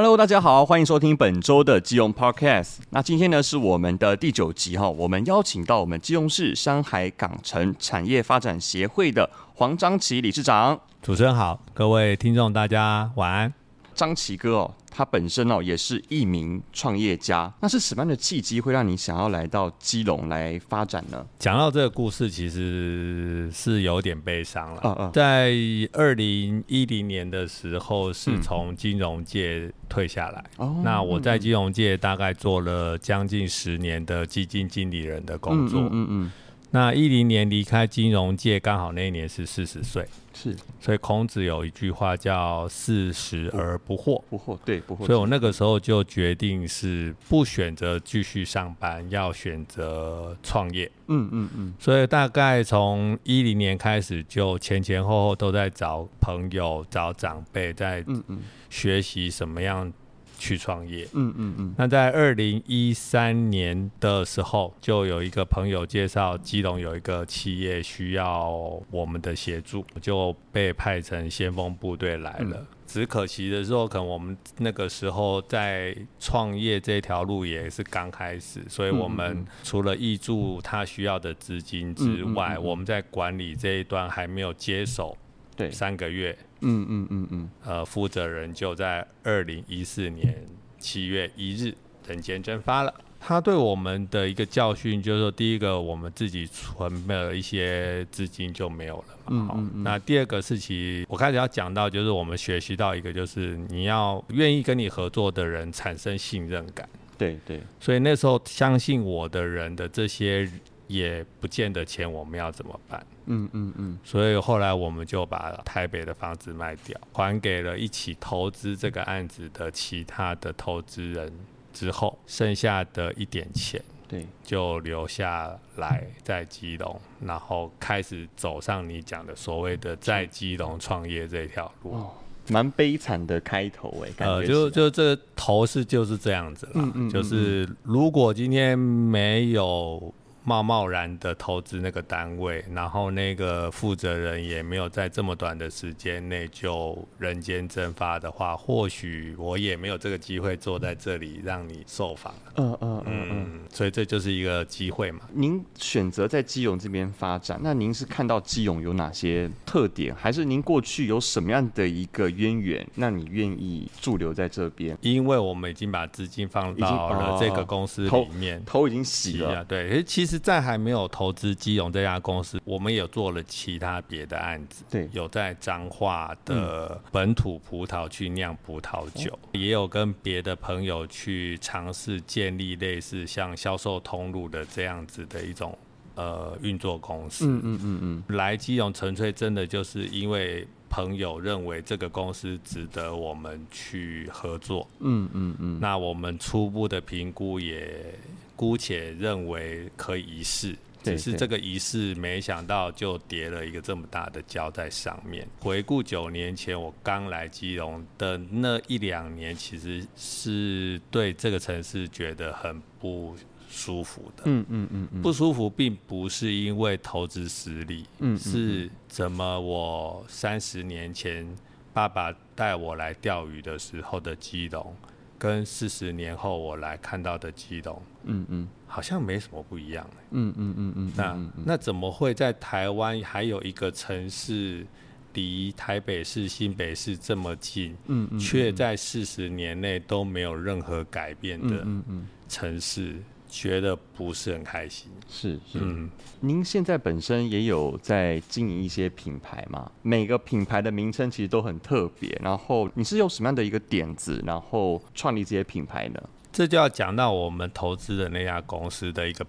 Hello，大家好，欢迎收听本周的基隆 Podcast。那今天呢是我们的第九集哈，我们邀请到我们基隆市山海港城产业发展协会的黄章琪理事长。主持人好，各位听众大家晚安。章骐哥哦，他本身哦也是一名创业家。那是什么样的契机会让你想要来到基隆来发展呢？讲到这个故事，其实是有点悲伤了。嗯嗯，在二零一零年的时候，是从金融界退下来。哦，那我在金融界大概做了将近十年的基金经理人的工作。嗯嗯。那一零年离开金融界，刚好那一年是四十岁，是，所以孔子有一句话叫“四十而不惑”，不惑，对，不惑。所以我那个时候就决定是不选择继续上班，要选择创业。嗯嗯嗯。所以大概从一零年开始，就前前后后都在找朋友、找长辈，在学习什么样。去创业，嗯嗯嗯。那在二零一三年的时候，就有一个朋友介绍基隆有一个企业需要我们的协助，就被派成先锋部队来了。嗯、只可惜的时候，可能我们那个时候在创业这条路也是刚开始，所以我们除了挹注他需要的资金之外，我们在管理这一端还没有接手。对，三个月。嗯嗯嗯嗯，呃，负责人就在二零一四年七月一日人间蒸发了。他对我们的一个教训就是说，第一个，我们自己存的一些资金就没有了嘛。好，嗯嗯嗯，那第二个事情，我开始要讲到，就是我们学习到一个，就是你要愿意跟你合作的人产生信任感。对对。所以那时候相信我的人的这些。也不见得钱我们要怎么办？嗯嗯嗯。所以后来我们就把台北的房子卖掉，还给了一起投资这个案子的其他的投资人之后，剩下的一点钱，对，就留下来在基隆，然后开始走上你讲的所谓的在基隆创业这条路。哦，蛮悲惨的开头哎。呃，就就这头是就是这样子了。嗯，嗯嗯。就是如果今天没有。贸贸然的投资那个单位，然后那个负责人也没有在这么短的时间内就人间蒸发的话，或许我也没有这个机会坐在这里让你受访。嗯嗯嗯嗯，所以这就是一个机会嘛。您选择在基隆这边发展，那您是看到基隆有哪些特点，还是您过去有什么样的一个渊源，那你愿意驻留在这边？因为我们已经把资金放到了这个公司里面，头，头已经洗了。对，其实。在还没有投资基隆这家公司，我们也有做了其他别的案子。对，有在彰化的本土葡萄去酿葡萄酒，嗯、也有跟别的朋友去尝试建立类似像销售通路的这样子的一种呃运作公司。嗯嗯嗯嗯，来基隆纯粹真的就是因为朋友认为这个公司值得我们去合作。嗯嗯嗯，那我们初步的评估也。姑且认为可以一试，只是这个仪式没想到就叠了一个这么大的胶在上面。回顾九年前我刚来基隆的那一两年，其实是对这个城市觉得很不舒服的。嗯嗯嗯，嗯，不舒服并不是因为投资失利，嗯，是怎么我三十年前爸爸带我来钓鱼的时候的基隆。跟四十年后我来看到的基隆，嗯嗯，好像没什么不一样，嗯嗯嗯嗯，那嗯嗯。嗯那怎么会在台湾还有一个城市离台北市、新北市这么近，嗯嗯，却在四十年内都没有任何改变的城市？嗯。嗯嗯觉得不是很开心，是是。嗯，您现在本身也有在经营一些品牌吗？每个品牌的名称其实都很特别。然后你是用什么样的一个点子，然后创立这些品牌呢？这就要讲到我们投资的那家公司的一个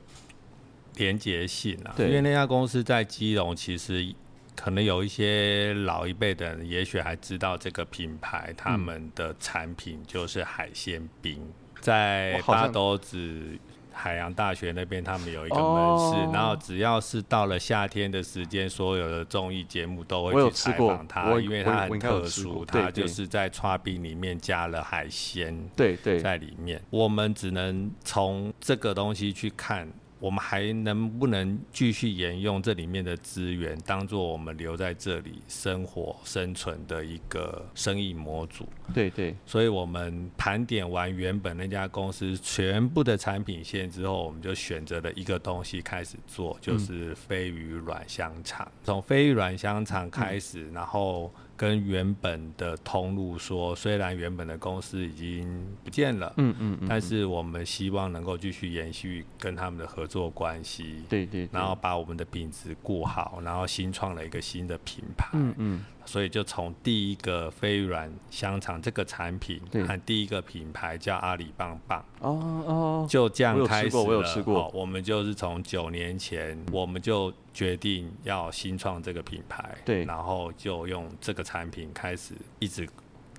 连结性啊。对，因为那家公司在基隆，其实可能有一些老一辈的人，也许还知道这个品牌，他们的产品就是海鲜冰，在大斗子。海洋大学那边，他们有一个门市，oh, 然后只要是到了夏天的时间，所有的综艺节目都会去采访他，因为他很特殊，他就是在剉冰里面加了海鲜，对对，在里面。我们只能从这个东西去看，我们还能不能继续沿用这里面的资源，当做我们留在这里生活生存的一个生意模组？对对。所以我们盘点完原本那家公司全部的产品线之后，我们就选择了一个东西开始做，就是飞鱼软香肠。从飞鱼软香肠开始，然后。跟原本的通路说，虽然原本的公司已经不见了，嗯嗯，嗯，但是我们希望能够继续延续跟他们的合作关系，对，对对，然后把我们的品质顾好，然后新创了一个新的品牌，嗯嗯。所以就从第一个飞软香肠这个产品和第一个品牌叫阿里棒棒哦哦，就这样开始了。我有吃过，我有吃过。我们就是从九年前，我们就决定要新创这个品牌，对，然后就用这个产品开始一直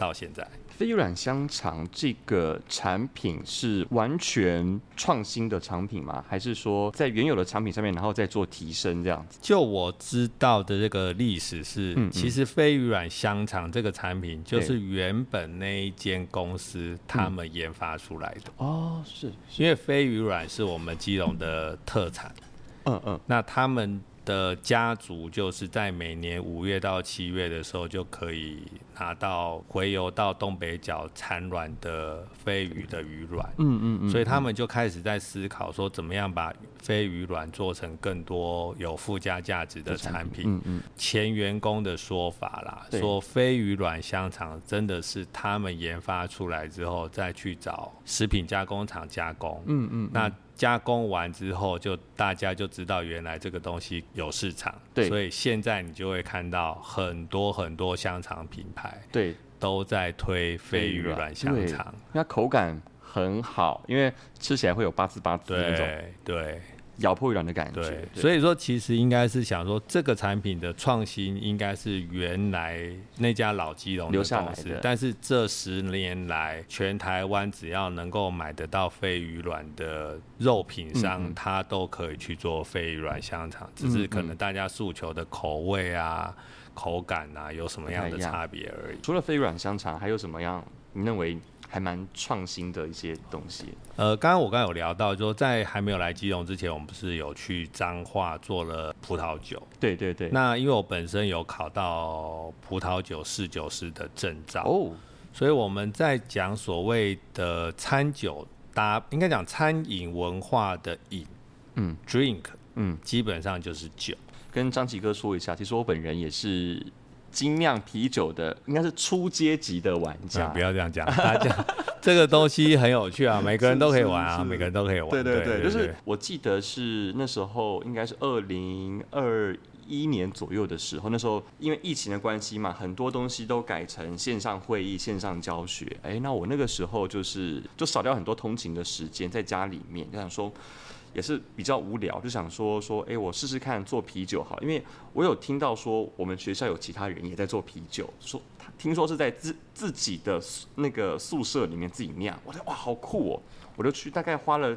到现在。飞鱼卵香肠这个产品是完全创新的产品吗？还是说在原有的产品上面，然后再做提升这样子？就我知道的这个历史是，嗯嗯，其实飞鱼软香肠这个产品就是原本那一间公司他们研发出来的。哦，是，因为飞鱼软是我们基隆的特产。嗯嗯，那他们。的家族就是在每年五月到七月的时候，就可以拿到回游到东北角产卵的飞鱼的鱼卵。嗯嗯嗯。所以他们就开始在思考说，怎么样把飞鱼卵做成更多有附加价值的产品。嗯嗯。前员工的说法啦，说飞鱼卵香肠真的是他们研发出来之后，再去找食品加工厂加工。嗯嗯。那加工完之后，就大家就知道原来这个东西有市场，对，所以现在你就会看到很多很多香肠品牌，对，都在推飞鱼软香肠，它口感很好，因为吃起来会有八滋八滋的那种，对。对咬破软的感觉，对，所以说其实应该是想说，这个产品的创新应该是原来那家老基隆留下来的，但是这十年来，全台湾只要能够买得到飞鱼卵的肉品商，嗯嗯，它都可以去做飞鱼卵香肠，只是可能大家诉求的口味啊、口感啊有什么样的差别而已。除了飞鱼卵香肠，还有什么样？你认为？还蛮创新的一些东西。呃，刚刚我刚刚有聊到，说在还没有来基隆之前，我们不是有去彰化做了葡萄酒。对对对。那因为我本身有考到葡萄酒侍酒师的证照哦，所以我们在讲所谓的餐酒搭，应该讲餐饮文化的饮，嗯，drink，嗯，基本上就是酒。跟张吉哥说一下，其实我本人也是。精酿啤酒的应该是初阶级的玩家，不要这样讲，大家 这个东西很有趣啊，每个人都可以玩啊，每个人都可以玩。对对对，就是我记得是那时候应该是二零二一年左右的时候，那时候因为疫情的关系嘛，很多东西都改成线上会议、线上教学。哎，那我那个时候就是就少掉很多通勤的时间，在家里面就想说。也是比较无聊，就想说说，哎，我试试看做啤酒好，因为我有听到说我们学校有其他人也在做啤酒，说他听说是在自自己的那个宿舍里面自己酿，我说哇好酷哦，我就去大概花了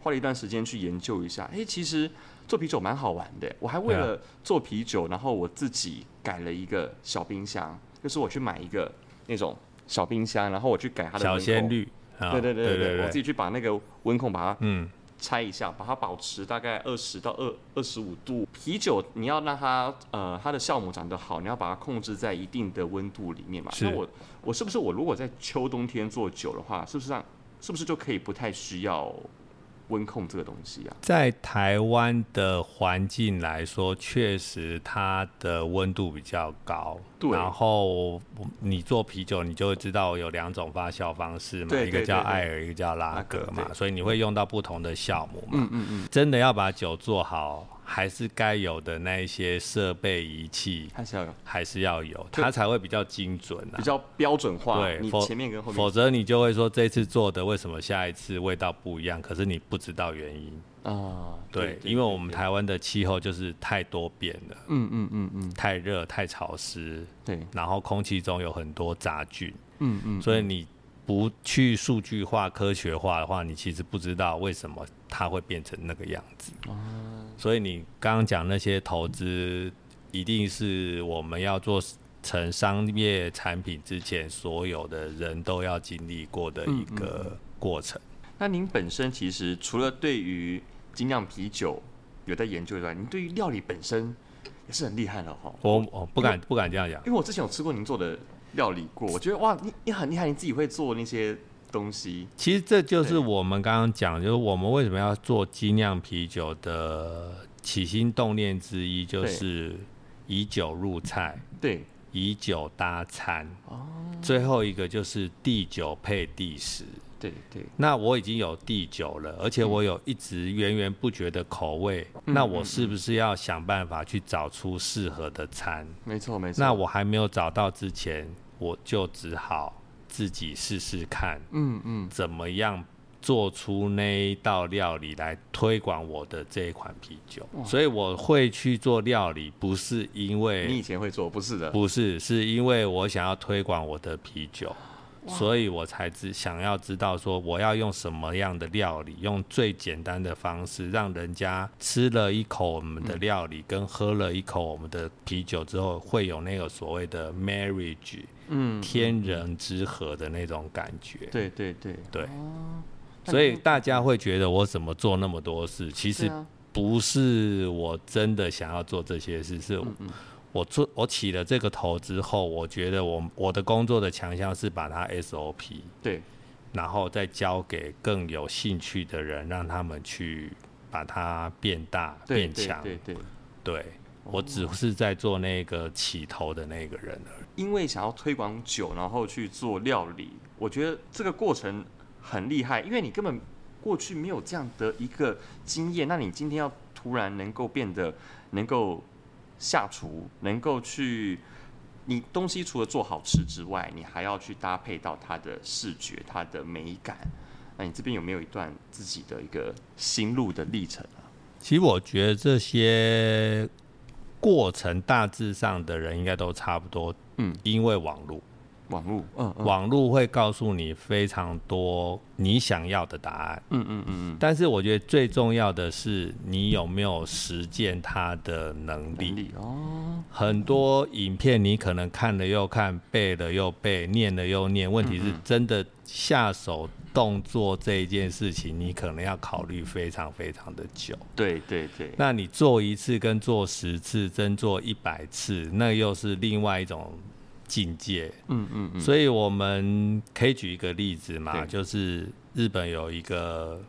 花了一段时间去研究一下，哎，其实做啤酒蛮好玩的，我还为了做啤酒，然后我自己改了一个小冰箱，就是我去买一个那种小冰箱，然后我去改它的小鲜绿，对对对对对，我自己去把那个温控把它嗯。拆一下，把它保持大概二十到二二十五度。啤酒你要让它呃它的酵母长得好，你要把它控制在一定的温度里面嘛。那我我是不是我如果在秋冬天做酒的话，是不是让？是不是就可以不太需要？温控这个东西啊，在台湾的环境来说，确实它的温度比较高。对。然后你做啤酒，你就会知道有两种发酵方式嘛，对对对对，一个叫艾尔，一个叫拉格嘛，所以你会用到不同的酵母嘛。嗯嗯嗯。真的要把酒做好。还是该有的那一些设备仪器，还是要有，还是要有，它才会比较精准啊，比较标准化。对，你前面跟后面，否则你就会说这次做的为什么下一次味道不一样？可是你不知道原因啊。对，因为我们台湾的气候就是太多变了，嗯嗯嗯嗯，太热太潮湿，对，然后空气中有很多杂菌，嗯嗯，所以你。不去数据化、科学化的话，你其实不知道为什么它会变成那个样子。哦所以你刚刚讲那些投资，一定是我们要做成商业产品之前，所有的人都要经历过的一个过程。那您本身其实除了对于精酿啤酒有在研究以外，您对于料理本身也是很厉害的哈。我我不敢不敢这样讲，因为我之前有吃过您做的料理过，我觉得哇，你你很厉害，你自己会做那些东西。其实这就是我们刚刚讲，就是我们为什么要做精酿啤酒的起心动念之一，就是以酒入菜。对。以酒搭餐，哦，最后一个就是地酒配地食。对对。那我已经有第九了，而且我有一直源源不绝的口味，嗯、那我是不是要想办法去找出适合的餐？没错没错。那我还没有找到之前，我就只好自己试试看。嗯嗯。怎么样？做出那一道料理来推广我的这一款啤酒，所以我会去做料理，不是因为你以前会做，不是的，不是，是因为我想要推广我的啤酒，所以我才知想要知道说我要用什么样的料理，用最简单的方式，让人家吃了一口我们的料理，跟喝了一口我们的啤酒之后，会有那个所谓的 marriage，嗯，天人之合的那种感觉。对对对对。所以大家会觉得我怎么做那么多事？其实不是我真的想要做这些事，是我做我起了这个头之后，我觉得我我的工作的强项是把它 SOP 对，然后再交给更有兴趣的人，让他们去把它变大变强。对对对，我只是在做那个起头的那个人而已。因为想要推广酒，然后去做料理，我觉得这个过程。很厉害，因为你根本过去没有这样的一个经验，那你今天要突然能够变得能够下厨，能够去，你东西除了做好吃之外，你还要去搭配到它的视觉、它的美感。那你这边有没有一段自己的一个心路的历程啊？其实我觉得这些过程大致上的人应该都差不多，嗯，因为网络。网络，嗯，嗯，网络会告诉你非常多你想要的答案，嗯嗯嗯嗯。但是我觉得最重要的是你有没有实践它的能力。能力哦。很多影片你可能看了又看，背了又背，念了又念。问题是真的下手动作这一件事情，你可能要考虑非常非常的久。对对对。那你做一次跟做十次，真做一百次，那又是另外一种。境界，嗯嗯嗯，所以我们可以举一个例子嘛，就是日本有一个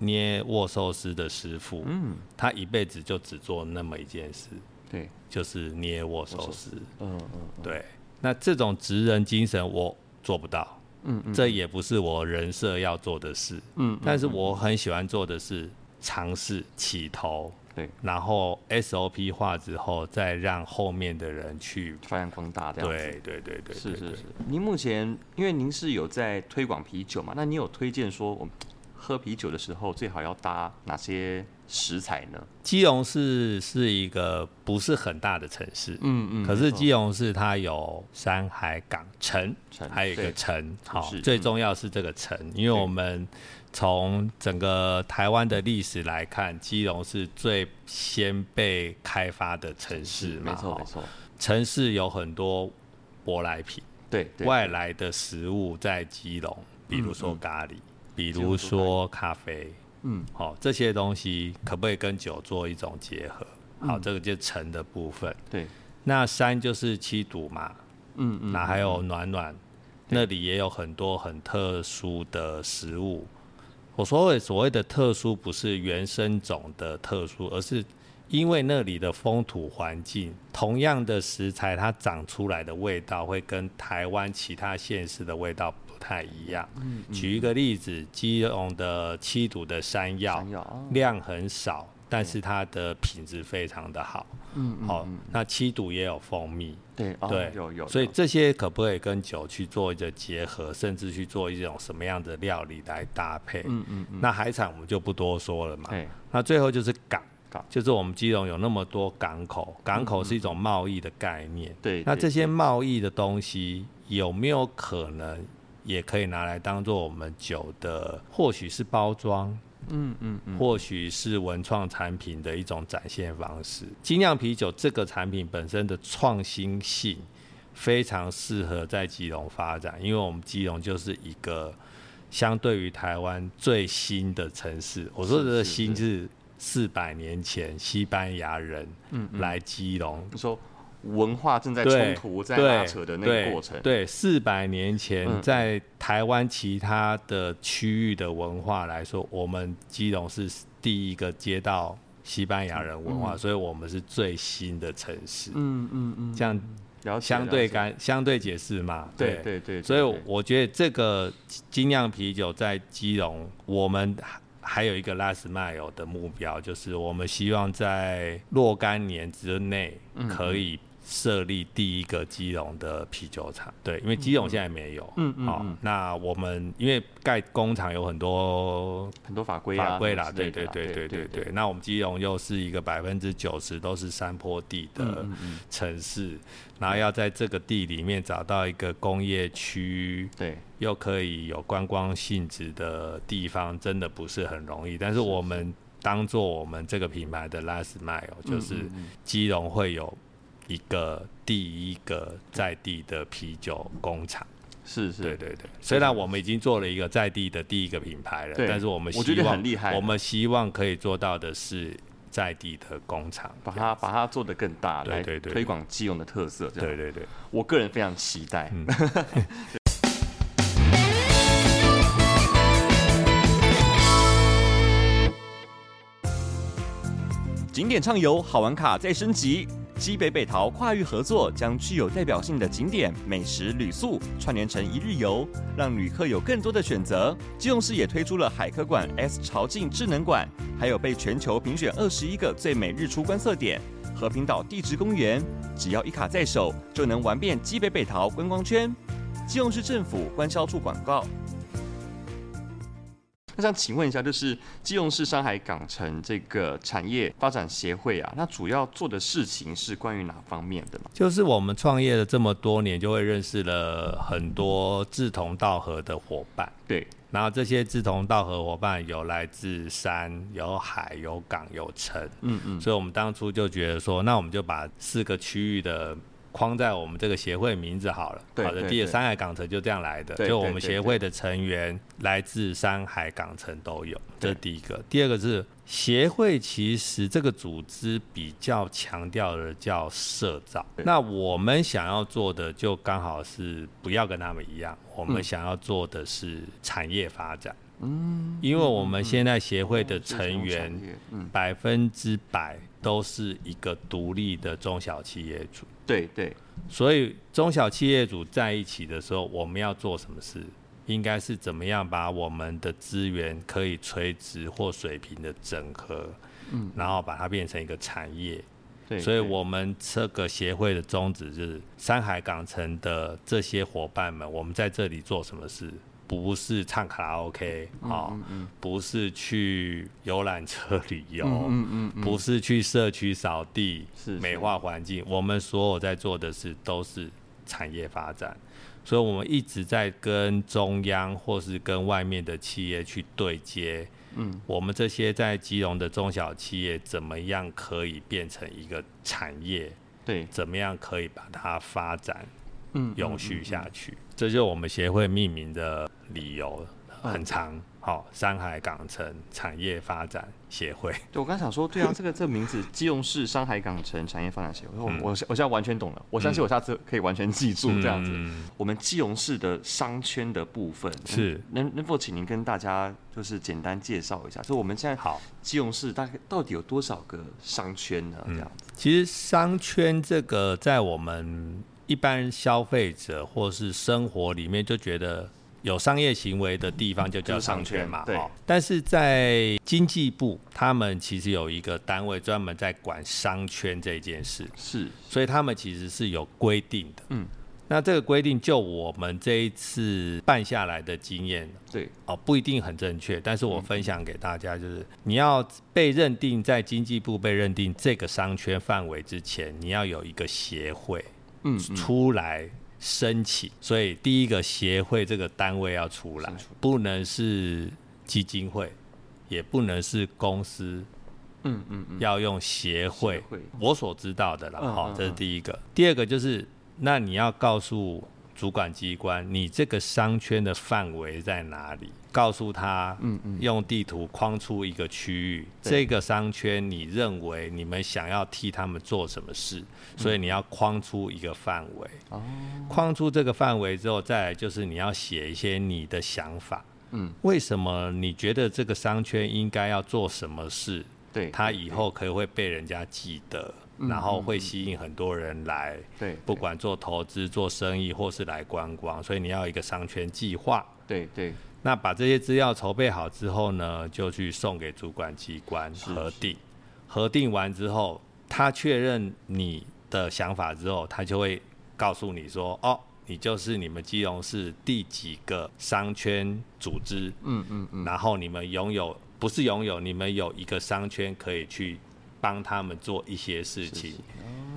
捏握寿司的师傅，嗯，他一辈子就只做那么一件事，对，就是捏握寿司，嗯嗯，对，那这种职人精神我做不到，嗯嗯，这也不是我人设要做的事，嗯，但是我很喜欢做的是尝试起头。对，然后 SOP 化之后，再让后面的人去发扬光大，这样子。对对对对，是是是。您目前，因为您是有在推广啤酒嘛，那你有推荐说，我们喝啤酒的时候最好要搭哪些食材呢？基隆市是一个不是很大的城市，嗯嗯，可是基隆市它有山海港城，城还有一个城，好，最重要是这个城，因为我们。从整个台湾的历史来看，基隆是最先被开发的城市嘛？没错没错。城市有很多舶来品，对，对，外来的食物在基隆，比如说咖喱，嗯嗯、比如说咖啡，嗯，好、哦，这些东西可不可以跟酒做一种结合？好，嗯、这个就是城的部分。对，那山就是七堵嘛，嗯嗯，那还有暖暖，那里也有很多很特殊的食物。我所谓所谓的特殊，不是原生种的特殊，而是因为那里的风土环境，同样的食材，它长出来的味道会跟台湾其他县市的味道不太一样。嗯嗯、举一个例子，基隆的七堵的山药，量很少。但是它的品质非常的好，嗯，好，那七堵也有蜂蜜，对对，有有，所以这些可不可以跟酒去做一个结合，甚至去做一种什么样的料理来搭配？嗯嗯嗯。那海产我们就不多说了嘛，那最后就是港，港就是我们基隆有那么多港口，港口是一种贸易的概念，对。那这些贸易的东西有没有可能也可以拿来当做我们酒的，或许是包装？嗯嗯嗯，或许是文创产品的一种展现方式。精酿啤酒这个产品本身的创新性非常适合在基隆发展，因为我们基隆就是一个相对于台湾最新的城市。我说的新是四百年前西班牙人来基隆。你说文化正在冲突、在拉扯的那个过程。对，四百年前在台湾其他的区域的文化来说，我们基隆是第一个接到西班牙人文化，所以我们是最新的城市。嗯嗯嗯，这样。相对干相对解释嘛，对对对，所以我觉得这个精酿啤酒在基隆，我们还有一个 last mile 的目标，就是我们希望在若干年之内可以。设立第一个基隆的啤酒厂，对，因为基隆现在没有，嗯嗯，好、嗯。嗯，那我们因为盖工厂有很多很多法规法规啦，对对对对对对，那我们基隆又是一个百分之九十都是山坡地的城市，嗯。嗯嗯，然后要在这个地里面找到一个工业区，对，又可以有观光性质的地方，真的不是很容易，但是我们当做我们这个品牌的 last mile，就是基隆会有。一个第一个在地的啤酒工厂，是是，对对对。虽然我们已经做了一个在地的第一个品牌了，但是我们希望，我们希望可以做到的是在地的工厂，把它把它做得更大，来推广基隆的特色。对对对，我个人非常期待。嗯 景点畅游，好玩卡再升级。基北北桃跨域合作，将具有代表性的景点、美食、旅宿串联成一日游，让旅客有更多的选择。基隆市也推出了海科馆 S 潮境智能馆，还有被全球评选二十一个最美日出观测点——和平岛地质公园。只要一卡在手，就能玩遍基北北桃观光圈。基隆市政府观销处广告。那想请问一下，就是基隆市山海港城这个产业发展协会啊，那主要做的事情是关于哪方面的呢？就是我们创业了这么多年，就会认识了很多志同道合的伙伴。对，然后这些志同道合伙伴有来自山、有海、有港、有城。嗯嗯，所以我们当初就觉得说，那我们就把四个区域的。框在我们这个协会名字好了，好的，第一个山海港城就这样来的，就我们协会的成员来自山海港城都有，这是第一个。第二个是协会其实这个组织比较强调的叫社造，那我们想要做的就刚好是不要跟他们一样，我们想要做的是产业发展。嗯，因为我们现在协会的成员百分之百都是一个独立的中小企业主。对对，所以中小企业主在一起的时候，我们要做什么事？应该是怎么样把我们的资源可以垂直或水平的整合，嗯，然后把它变成一个产业。对，所以我们这个协会的宗旨就是山海港城的这些伙伴们，我们在这里做什么事？不是唱卡拉 OK 啊、不是去游览车旅游、不是去社区扫地、美化环境。我们所有在做的事都是产业发展，所以我们一直在跟中央或是跟外面的企业去对接。嗯，我们这些在基隆的中小企业怎么样可以变成一个产业？对，怎么样可以把它发展？嗯，永续下去，这就是我们协会命名的理由，很长。好、哦，山海港城产业发展协会。对，我刚想说，对啊，这个这个名字，基隆市山海港城产业发展协会，我我我现在完全懂了。我相信我下次可以完全记住这样子。嗯、我们基隆市的商圈的部分是，能能否请您跟大家就是简单介绍一下？就我们现在好，基隆市大概到底有多少个商圈呢？这样子。嗯、其实商圈这个在我们。一般消费者或是生活里面就觉得有商业行为的地方就叫商圈嘛，对。但是在经济部，他们其实有一个单位专门在管商圈这件事，是。所以他们其实是有规定的，嗯。那这个规定，就我们这一次办下来的经验，对，哦，不一定很正确，但是我分享给大家，就是你要被认定在经济部被认定这个商圈范围之前，你要有一个协会。嗯，出来申请，所以第一个协会这个单位要出来，不能是基金会，也不能是公司，嗯嗯，要用协会，我所知道的了，好，这是第一个。第二个就是，那你要告诉主管机关，你这个商圈的范围在哪里？告诉他，嗯嗯，用地图框出一个区域，这个商圈你认为你们想要替他们做什么事？所以你要框出一个范围。哦，框出这个范围之后，再来就是你要写一些你的想法。嗯，为什么你觉得这个商圈应该要做什么事？对，他以后可以会被人家记得。然后会吸引很多人来，对，不管做投资、做生意或是来观光，所以你要一个商圈计划。对对。那把这些资料筹备好之后呢，就去送给主管机关核定。核定完之后，他确认你的想法之后，他就会告诉你说：“哦，你就是你们基隆市第几个商圈组织。”嗯嗯嗯。然后你们拥有，不是拥有，你们有一个商圈可以去。帮他们做一些事情，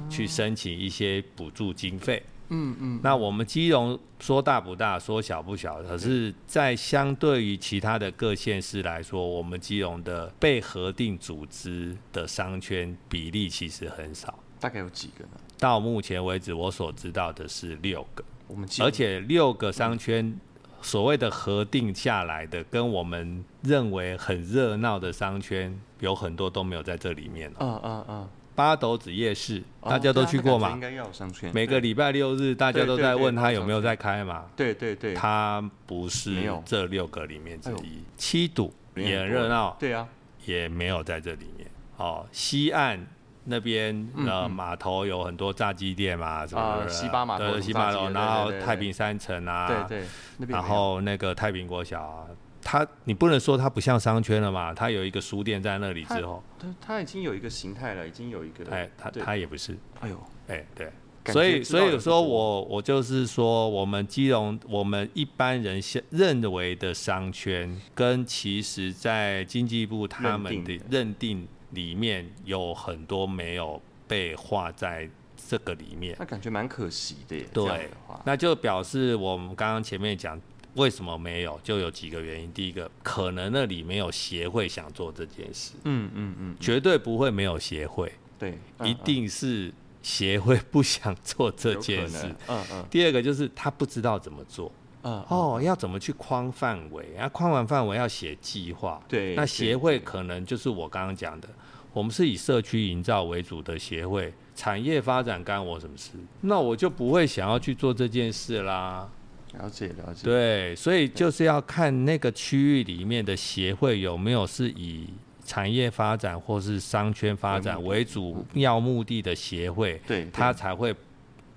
去申请一些补助经费。嗯嗯。那我们基隆说大不大，说小不小，可是，在相对于其他的各县市来说，我们基隆的被核定组织的商圈比例其实很少。大概有几个呢？到目前为止，我所知道的是六个。我们而且六个商圈。嗯所谓的核定下来的，跟我们认为很热闹的商圈，有很多都没有在这里面。嗯嗯嗯。八斗子夜市，大家都去过吗？应该要商圈。每个礼拜六日，大家都在问他有没有在开嘛？对对对。他不是这六个里面之一。七堵也很热闹。对啊。也没有在这里面。哦，西岸。那边呃码头有很多炸鸡店嘛，什么的，西巴码头，西巴码头，然后太平山城啊，对对，然后那个太平国小啊，它你不能说它不像商圈了嘛，它有一个书店在那里之后，它它已经有一个形态了，已经有一个，哎，它它也不是，哎呦，哎对，所以所以说我我就是说，我们基隆我们一般人现认为的商圈，跟其实在经济部他们的。认定。里面有很多没有被画在这个里面，那感觉蛮可惜的耶。对，那就表示我们刚刚前面讲为什么没有，就有几个原因。第一个，可能那里没有协会想做这件事。嗯嗯嗯，绝对不会没有协会。对，一定是协会不想做这件事。嗯嗯。第二个就是他不知道怎么做。嗯、哦，要怎么去框范围？啊，框完范围要写计划。对，那协会可能就是我刚刚讲的，我们是以社区营造为主的协会，产业发展干我什么事？那我就不会想要去做这件事啦。了解，了解。对，所以就是要看那个区域里面的协会有没有是以产业发展或是商圈发展为主要目的的协会，对，他才会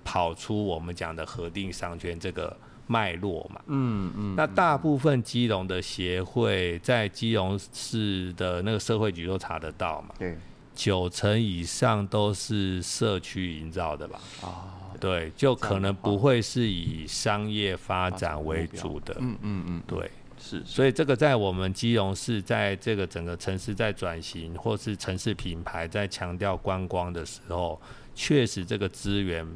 跑出我们讲的核定商圈这个。脉络嘛，嗯嗯，那大部分基隆的协会在基隆市的那个社会局都查得到嘛，对，九成以上都是社区营造的吧，啊，对，就可能不会是以商业发展为主的，嗯嗯嗯，对，是，所以这个在我们基隆市，在这个整个城市在转型，或是。城市品牌在强调观光的时候，确实这个资源。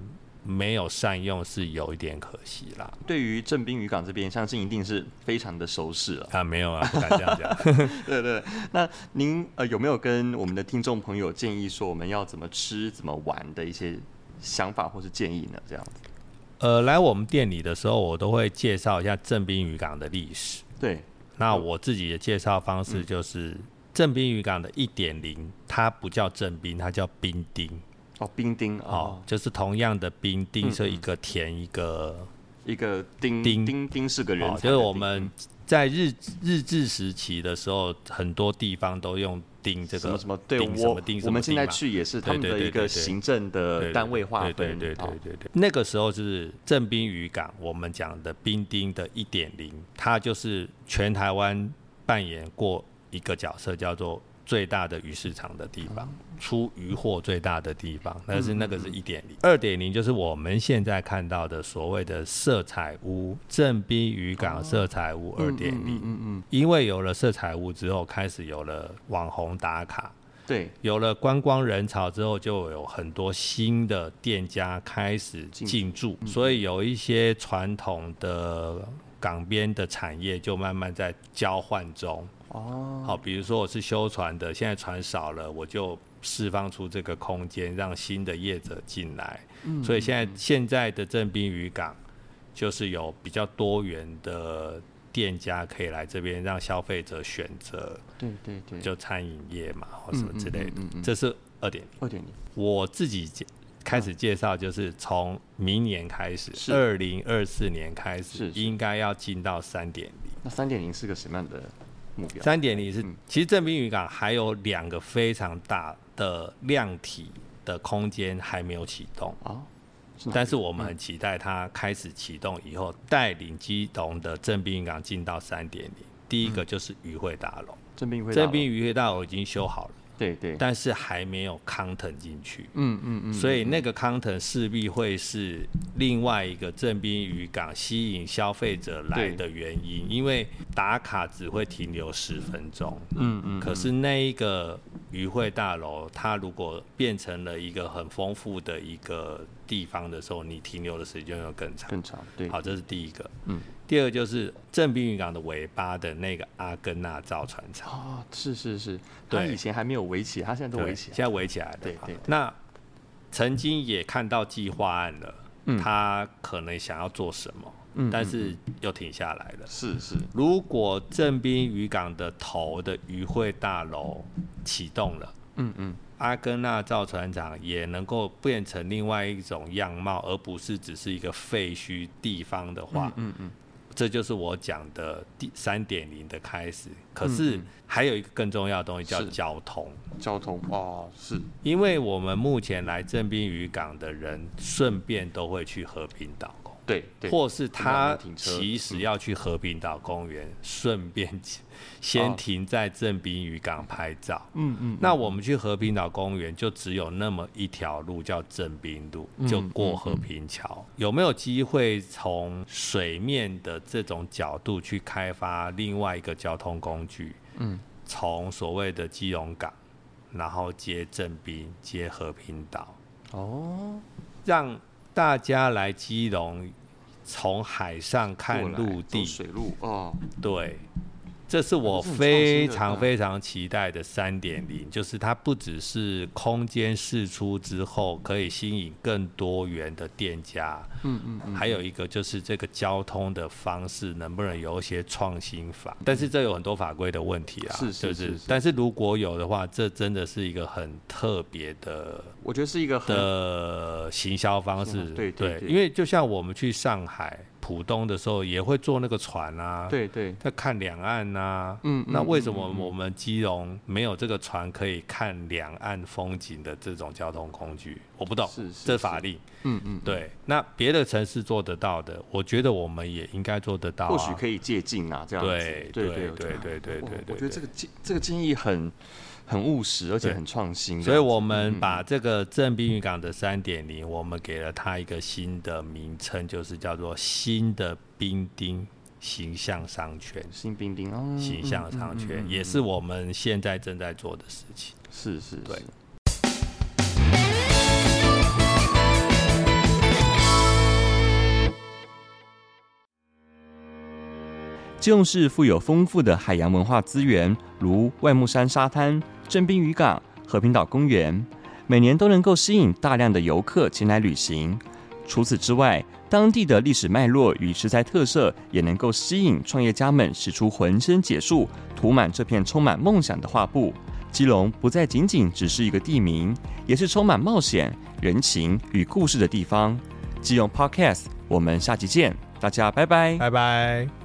没有善用是有一点可惜啦。对于正滨渔港这边，相信一定是非常的熟悉了。啊，没有啊，不敢这样讲。对对，那您呃有没有跟我们的听众朋友建议说，我们要怎么吃、怎么玩的一些想法或是建议呢？这样子。呃，来我们店里的时候，我都会介绍一下正滨渔港的历史。对。那我自己的介绍方式就是，嗯、正滨渔港的一点零，它不叫正滨，它叫冰丁。哦，兵丁哦，哦，就是同样的冰丁是一个田一个、嗯、一个丁丁丁丁是个人、哦，就是我们在日日治时期的时候，很多地方都用丁这个什么什么对，我我们现在去也是他们的一个行政的单位划分，对对对对对对。那个时候就是正滨渔港，我们讲的兵丁的一点零，它就是全台湾扮演过一个角色，叫做。最大的鱼市场的地方，出鱼货最大的地方，但是那个是一点零。二点零就是我们现在看到的所谓的色彩屋，正滨渔港色彩屋二点零。嗯嗯。因为有了色彩屋之后，开始有了网红打卡，对，有了观光人潮之后，就有很多新的店家开始进驻，所以有一些传统的港边的产业就慢慢在交换中。哦，好，比如说我是修船的，现在船少了，我就释放出这个空间，让新的业者进来。嗯，所以现在现在的正滨渔港就是有比较多元的店家可以来这边，让消费者选择。对对对，就餐饮业嘛，或什么之类的。嗯嗯这是二点零。二点零。我自己介开始介绍，就是从明年开始，二零二四年开始，应该要进到三点零。那三点零是个什么样的目标？三点零是，嗯、其实正滨渔港还有两个非常大的量体的空间还没有启动啊。但是我们很期待它开始启动以后，带领基隆的正滨渔港进到三点零。第一个就是渔会大楼，正滨渔会大楼已经修好了，对对，但是还没有康腾进去，嗯嗯嗯，所以那个康腾势必会是另外一个正滨渔港吸引消费者来的原因，因为打卡只会停留十分钟，嗯嗯，可是那一个渔会大楼，它如果变成了一个很丰富的一个。地方的时候，你停留的时间要更长，更长。对，好，这是第一个。嗯，第二就是正滨渔港的尾巴的那个阿根纳造船厂。哦，是是是，对，以前还没有围起，他现在都围起来，现在围起来了。对对。那曾经也看到计划案了，嗯，他可能想要做什么，嗯，但是又停下来了。是是。如果正滨渔港的头的渔会大楼启动了，嗯嗯。阿根纳造船厂也能够变成另外一种样貌，而不是只是一个废墟地方的话，嗯嗯，嗯，这就是我讲的第三点零的开始。可是还有一个更重要的东西叫交通，交通哦，是因为我们目前来正滨渔港的人，顺便都会去和平岛。对，对，或是他其实要去和平岛公园，顺、嗯、便先停在正滨渔港拍照。嗯嗯。那我们去和平岛公园就只有那么一条路，叫正滨路，就过和平桥。有没有机会从水面的这种角度去开发另外一个交通工具？嗯。从所谓的基隆港，然后接正滨，接和平岛。哦。让。大家来基隆，从海上看陆地，水路哦，对。这是我非常非常期待的三点零，就是它不只是空间释出之后可以吸引更多元的店家，嗯嗯，嗯，还有一个就是这个交通的方式能不能有一些创新法？但是这有很多法规的问题啊，是是是，是，但是如果有的话，这真的是一个很特别的，我觉得是一个的行销方式，对对，对，因为就像我们去上海。浦东的时候也会坐那个船啊，对对，在看两岸呐、啊，嗯，那为什么我们基隆没有这个船可以看两岸风景的这种交通工具？我不懂，这法令，嗯嗯，对，那别的城市做得到的，我觉得我们也应该做得到、啊，或许可以借鉴啊，这样子，对对对对对对对，对，我觉得这个建这个建议很。很务实，而且很创新，所以我们把这个正滨渔港的三点零，我们给了它一个新的名称，就是叫做新的冰丁形象商圈。新冰丁哦，形象商圈、嗯嗯嗯、也是我们现在正在做的事情。是是，是，对。基隆市富有丰富的海洋文化资源，如外木山沙滩、正滨渔港、和平岛公园，每年都能够吸引大量的游客前来旅行。除此之外，当地的历史脉络与食材特色，也能够吸引创业家们使出浑身解数，涂满这片充满梦想的画布。基隆不再仅仅只是一个地名，也是充满冒险、人情与故事的地方。基隆 Podcast，我们下期见，大家拜拜，拜拜。